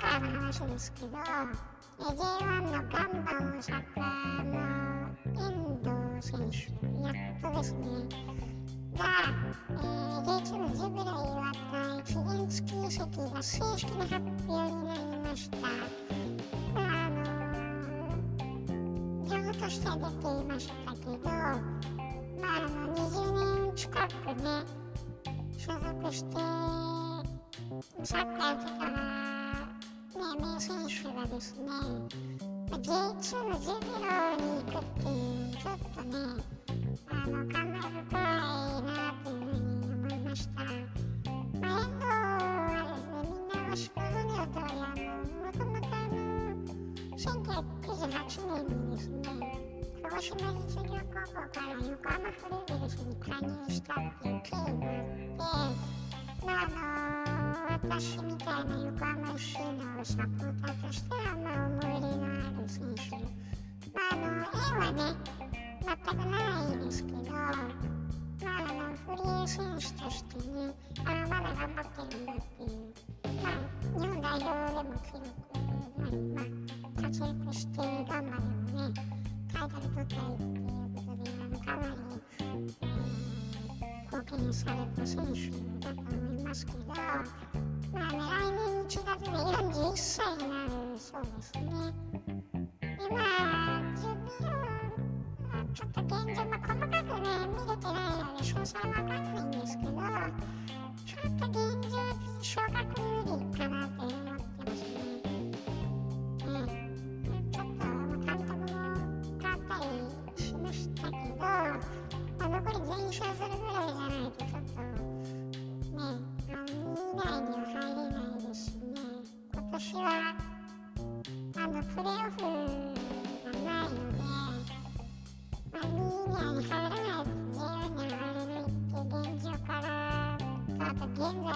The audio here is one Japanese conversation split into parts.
ー、これサッカーの話ですけど、え、J1 のガンバ大阪の遠藤選手、やっとですね、が、えー、J2 のジブレイは期限付き移籍が正式な発表になりました。まあ、あのー、情報としては出ていましたけど、まあ、あの20年近くね、所属して、サッカーやってた、ね、名選手がですね、ま J2 のジブロに行くっていう、ちょっとね、あの考え深いなというふうに思いました。まあ、遠藤はですね、みんなごしご存知の通り、あのもともとあの1998年にですね、鹿児島実業高校から横浜フレーベルスに加入したっていう経緯もあって、まああの私みたいな横浜 FC のサポーターとしては、まあ、思い入れのある選手。まあ、あの縁はね全くないですけど、まあ、あのフリー選手としてねあのまだ頑張ってるんだっていう、まあ、日本代表でも記録なり、まあ、活躍して頑張りもねタイトル取ったりっていうことであのかなり、えー、貢献された選手だと思いますけど、まあね、来年1月で41歳になるそうですね。でまあちょっと現状、まあ、細かくね、見れてないので、詳細わかんないんですけど、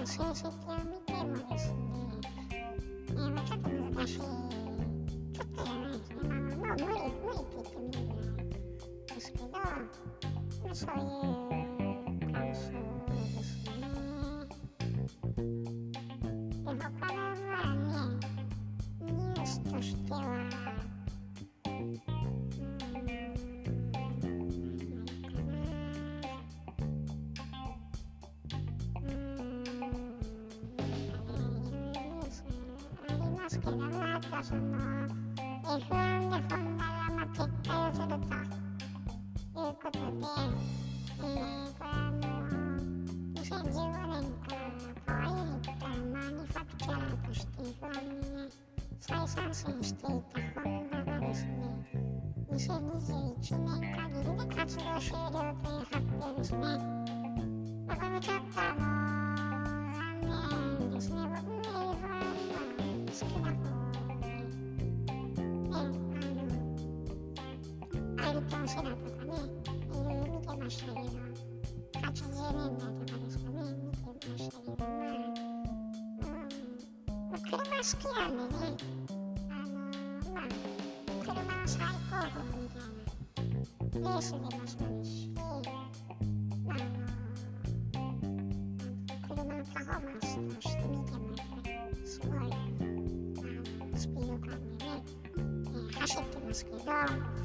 の成績を見てもですね、えー、まあ、ちょっと難しい、ちょっとじゃないですね、まあ、もう無理、無理って言ってもいいぐらいですけど、まあ、そういう撤退をするということで、えー、これはもう2015年からパワーユニットのマニファクチャラーとして F1 にね再参戦していたホンダがですね2021年限りで活動終了という発表ですね。まあ、これもちょっとあのセラとかねいろいろ見てましたけど80年代とかですかね見てましたけどまあ、うんまあ、車好きなんでねあのー、まあ車の最高峰みたいなレースでもそうですしまああのー、車のパフォーマンスとして見てもやっぱりすごいあのスピード感でね、えー、走ってますけど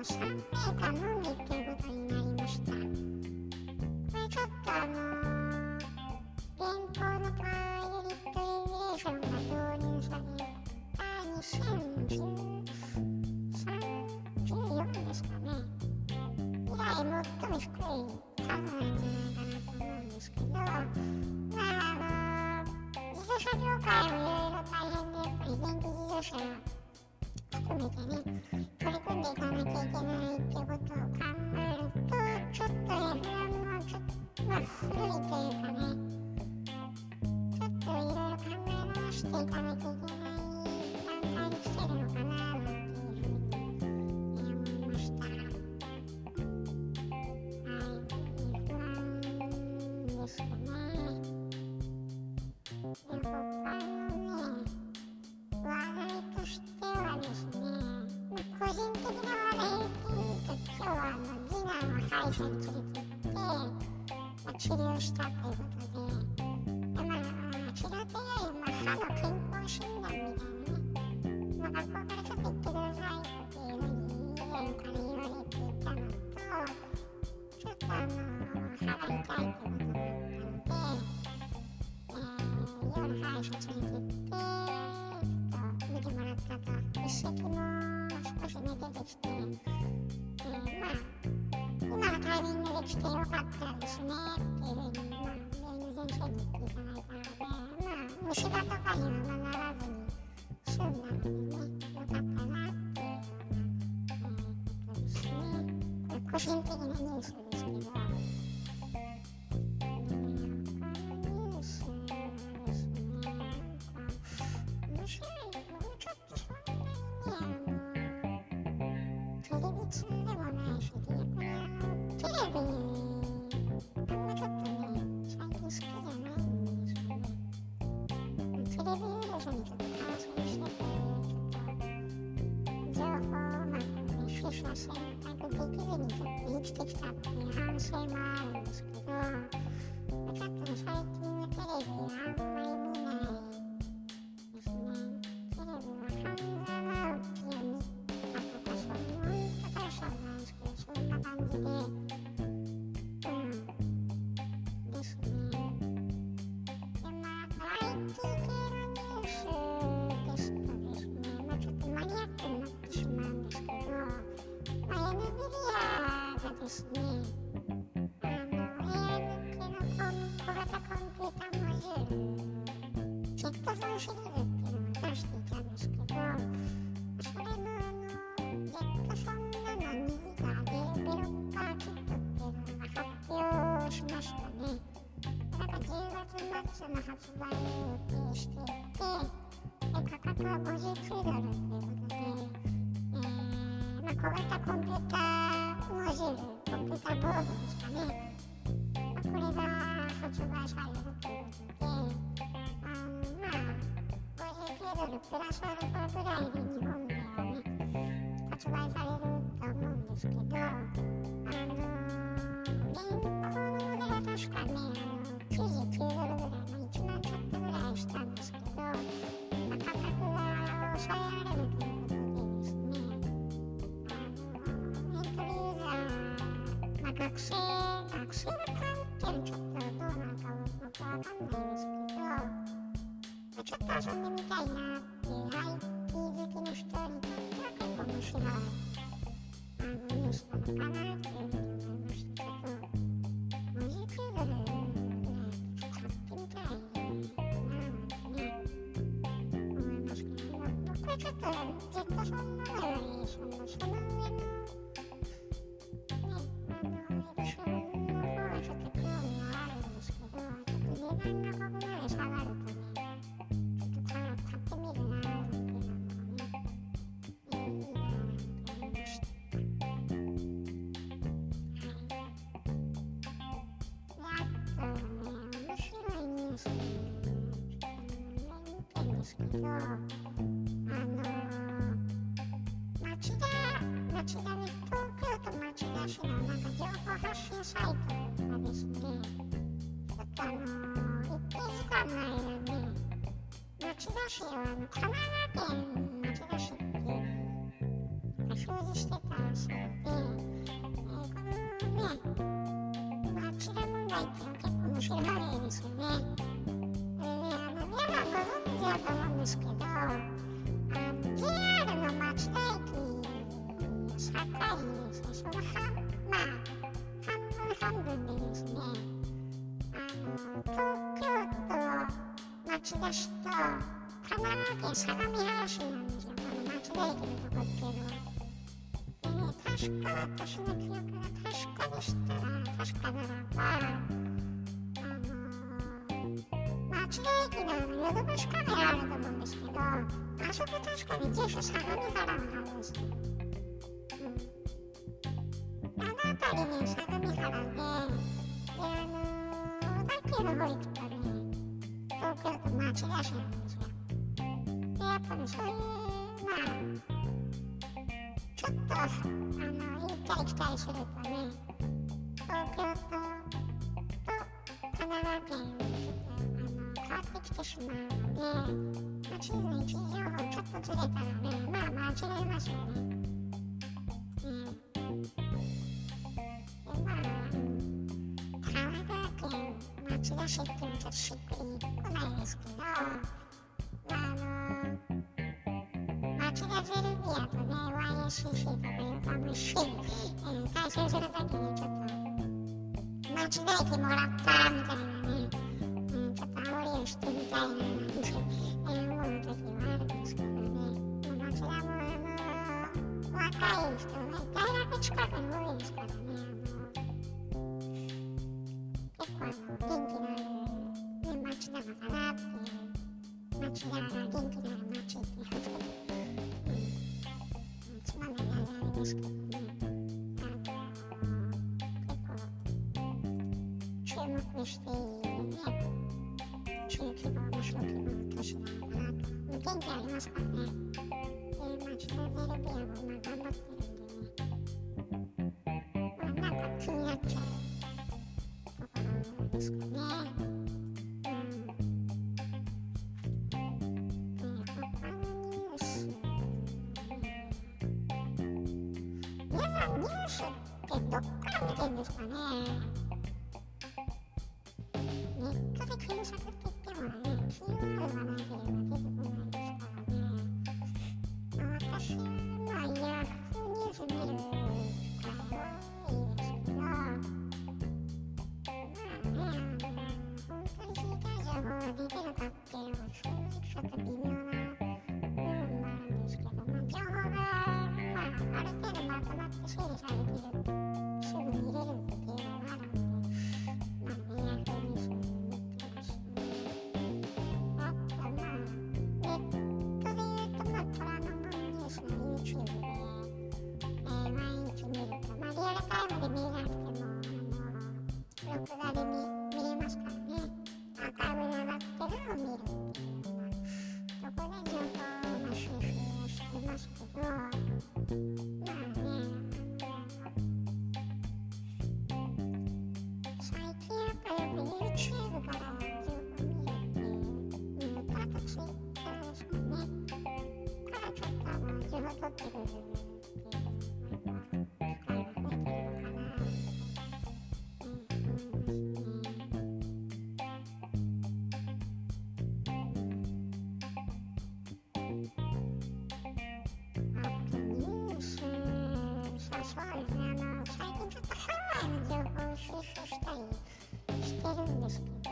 の3メーカーのみっていうことになりました。これちょっとあのー、現行のパワーユニットレギュレーションが導入された2010 14ですかね。以来もっと含めてね取り組んでいかなきゃいけないってことを考えるとちょっとレベもちょっとまあ古いというかねちょっといろいろ考え直していかなきゃいけない段階に来てるのかな。今日はあの次男を歯医者に連れて行って、まあ、治療したということでで、まあ、治療というより、まあ、歯の健康診断みたいなね、まあ、学校からちょっと行ってくださいっていうふうに以前から言われていたのとちょっとあの歯が痛いということだったので、えー、夜歯医者連れて行って見てもらったと一石も少しね出てきて、えー、まあ今のタイミングで来てよかったですねっていうふうに、まあ、メール先生に言っていただいたので、まあ、虫歯とかにはまあテレビユーザーにとって対象にしてて、情報をまあ、ね、取捨全くできずにちょっと生きてきたっていう反省もあるん。ですけど、ちょっと最近のテレビあんまですねあの NVIDIA のこの小型コンピュータモジュール Jetson シリーズっていうのを出していたんですけどそれのあのジェットソンなのにがデベロッパーキットっていうのが発表しましたねなんか10月末の発売を予定していて価格は59ドルっていうことで、えーまあ、小型コンピューターボードですかねまこれが発売されるということであのまあ59ドルプラスアルファぐらいで日本ではね発売されると思うんですけどあの現行のモデルは確かねあの99ドルぐらい、まあ、1万ちょっとぐらいしたんですけど、まあ、価格が抑えられるという学生学生の関係ちょっとどうなのか僕は分かんないですけどちょっと遊んでみたいなっていう IT 好きの人にとっては結構面白いあのニュースなのかなっていうふうに思いましたけど文字クードルねちょっと買ってみたいななんてね思いますけど僕はちょっとずっとそん市はあの神奈川県町田市って表示してたそうで、えー、このね町田問題っていうのは結構面白いですよね。えー、あの皆さんご存知だと思うんですけどあの JR の町田駅境にですねその半まあ半分半分でですねあの東京都町田市と神奈川県相模原市なんですよこの町田駅のとこっていうのは。でね確か私の記憶が確かでしたら確かならばあの町田駅のヨドバシカメラあると思うんですけどあそこ確かに住所相模原のはずですね。うん、あの辺りね相模原でであの小田急の方行くとね東東京都町田市なんですよでやっぱりそういうまあちょっとあの行ったり来たりするとね東京都と神奈川県ちょっとあの変わってきてしまうので、まあ、地図の位置情報ちょっとずれたらねまあ間違えますよね。ねでまあ神奈川県町田市っていうのはちょっとしっくりこないですけど、しいしい。とか横浜市、えー、回収するときにちょっと町田駅もらったみたいなね、えー、ちょっと煽りをしてみたいななんて、えー、思う時はあるんですけどね、まあ、町田もあの若い人ね大学近くに多いですからますからねで町田ゼルビアもまあ頑張ってるんでねまあなんか気になっちゃうところですかね。たい情報が出てるかっていうのは正直ちょっと微妙すね、あの最近ちょっとハワイの情報を収集したりしてるんですけど、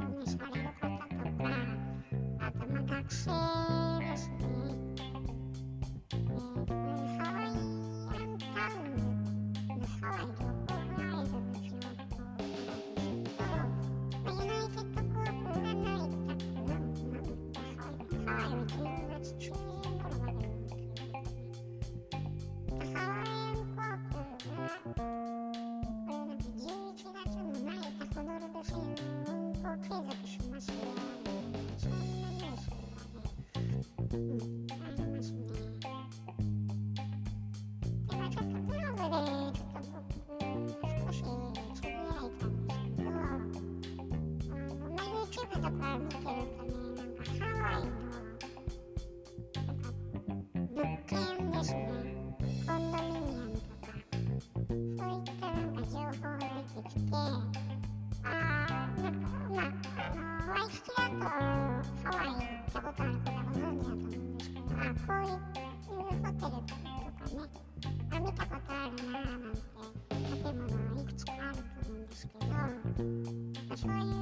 Mm-hmm. YouTube とか見てるとね、なんかハワイのなんか物件ですね、コンドミニアムとか、そういったなんか情報が出てきて、あーなんかまああのワイキキだとハワイ行ったことある方ご存知だと思うんですけど、あこういうホテルとかね、あ見たことあるなーなんて建物いくつかあると思うんですけど、そういう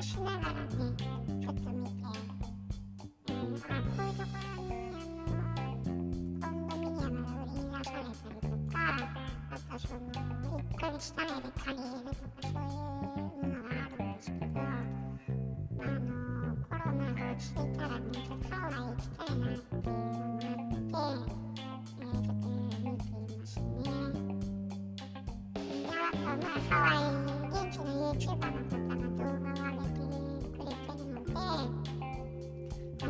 かしながらね、ちょっと見て、うん、あこういうところにあのコンドミニアムが売りに出されたりとか、あとその1ヶ月単位で借りれるとか。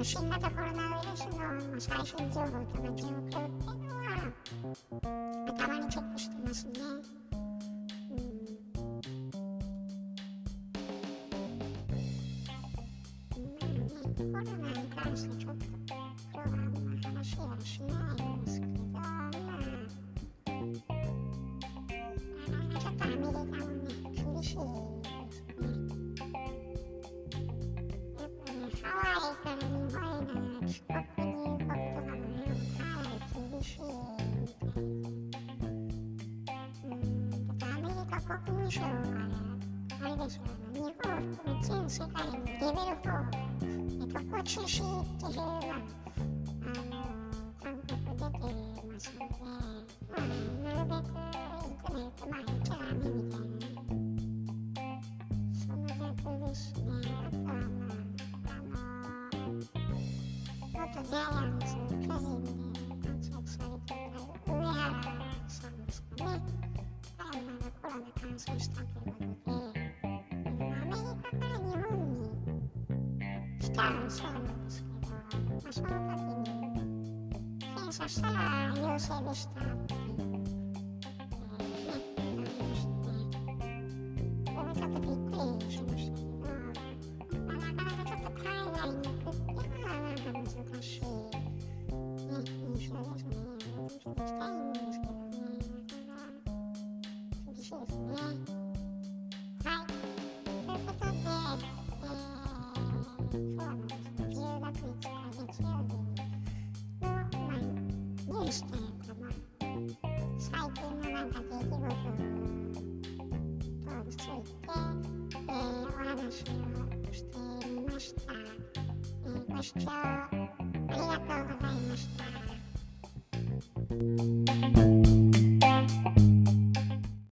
新型コロナウイルスの最新情報とか状況っていうのは頭にチェックしてますね。務省は、あれですよ、日本を含む全世界にレベル4ここ中止っていうのが、あの、韓国出てますので、元ジャイアンツ巨人で活躍されていた上原さんですかね。彼はまだコロナ感染したということで、アメリカから日本に来たそうなんですけど、まあ、その時に検査したら陽性でしたました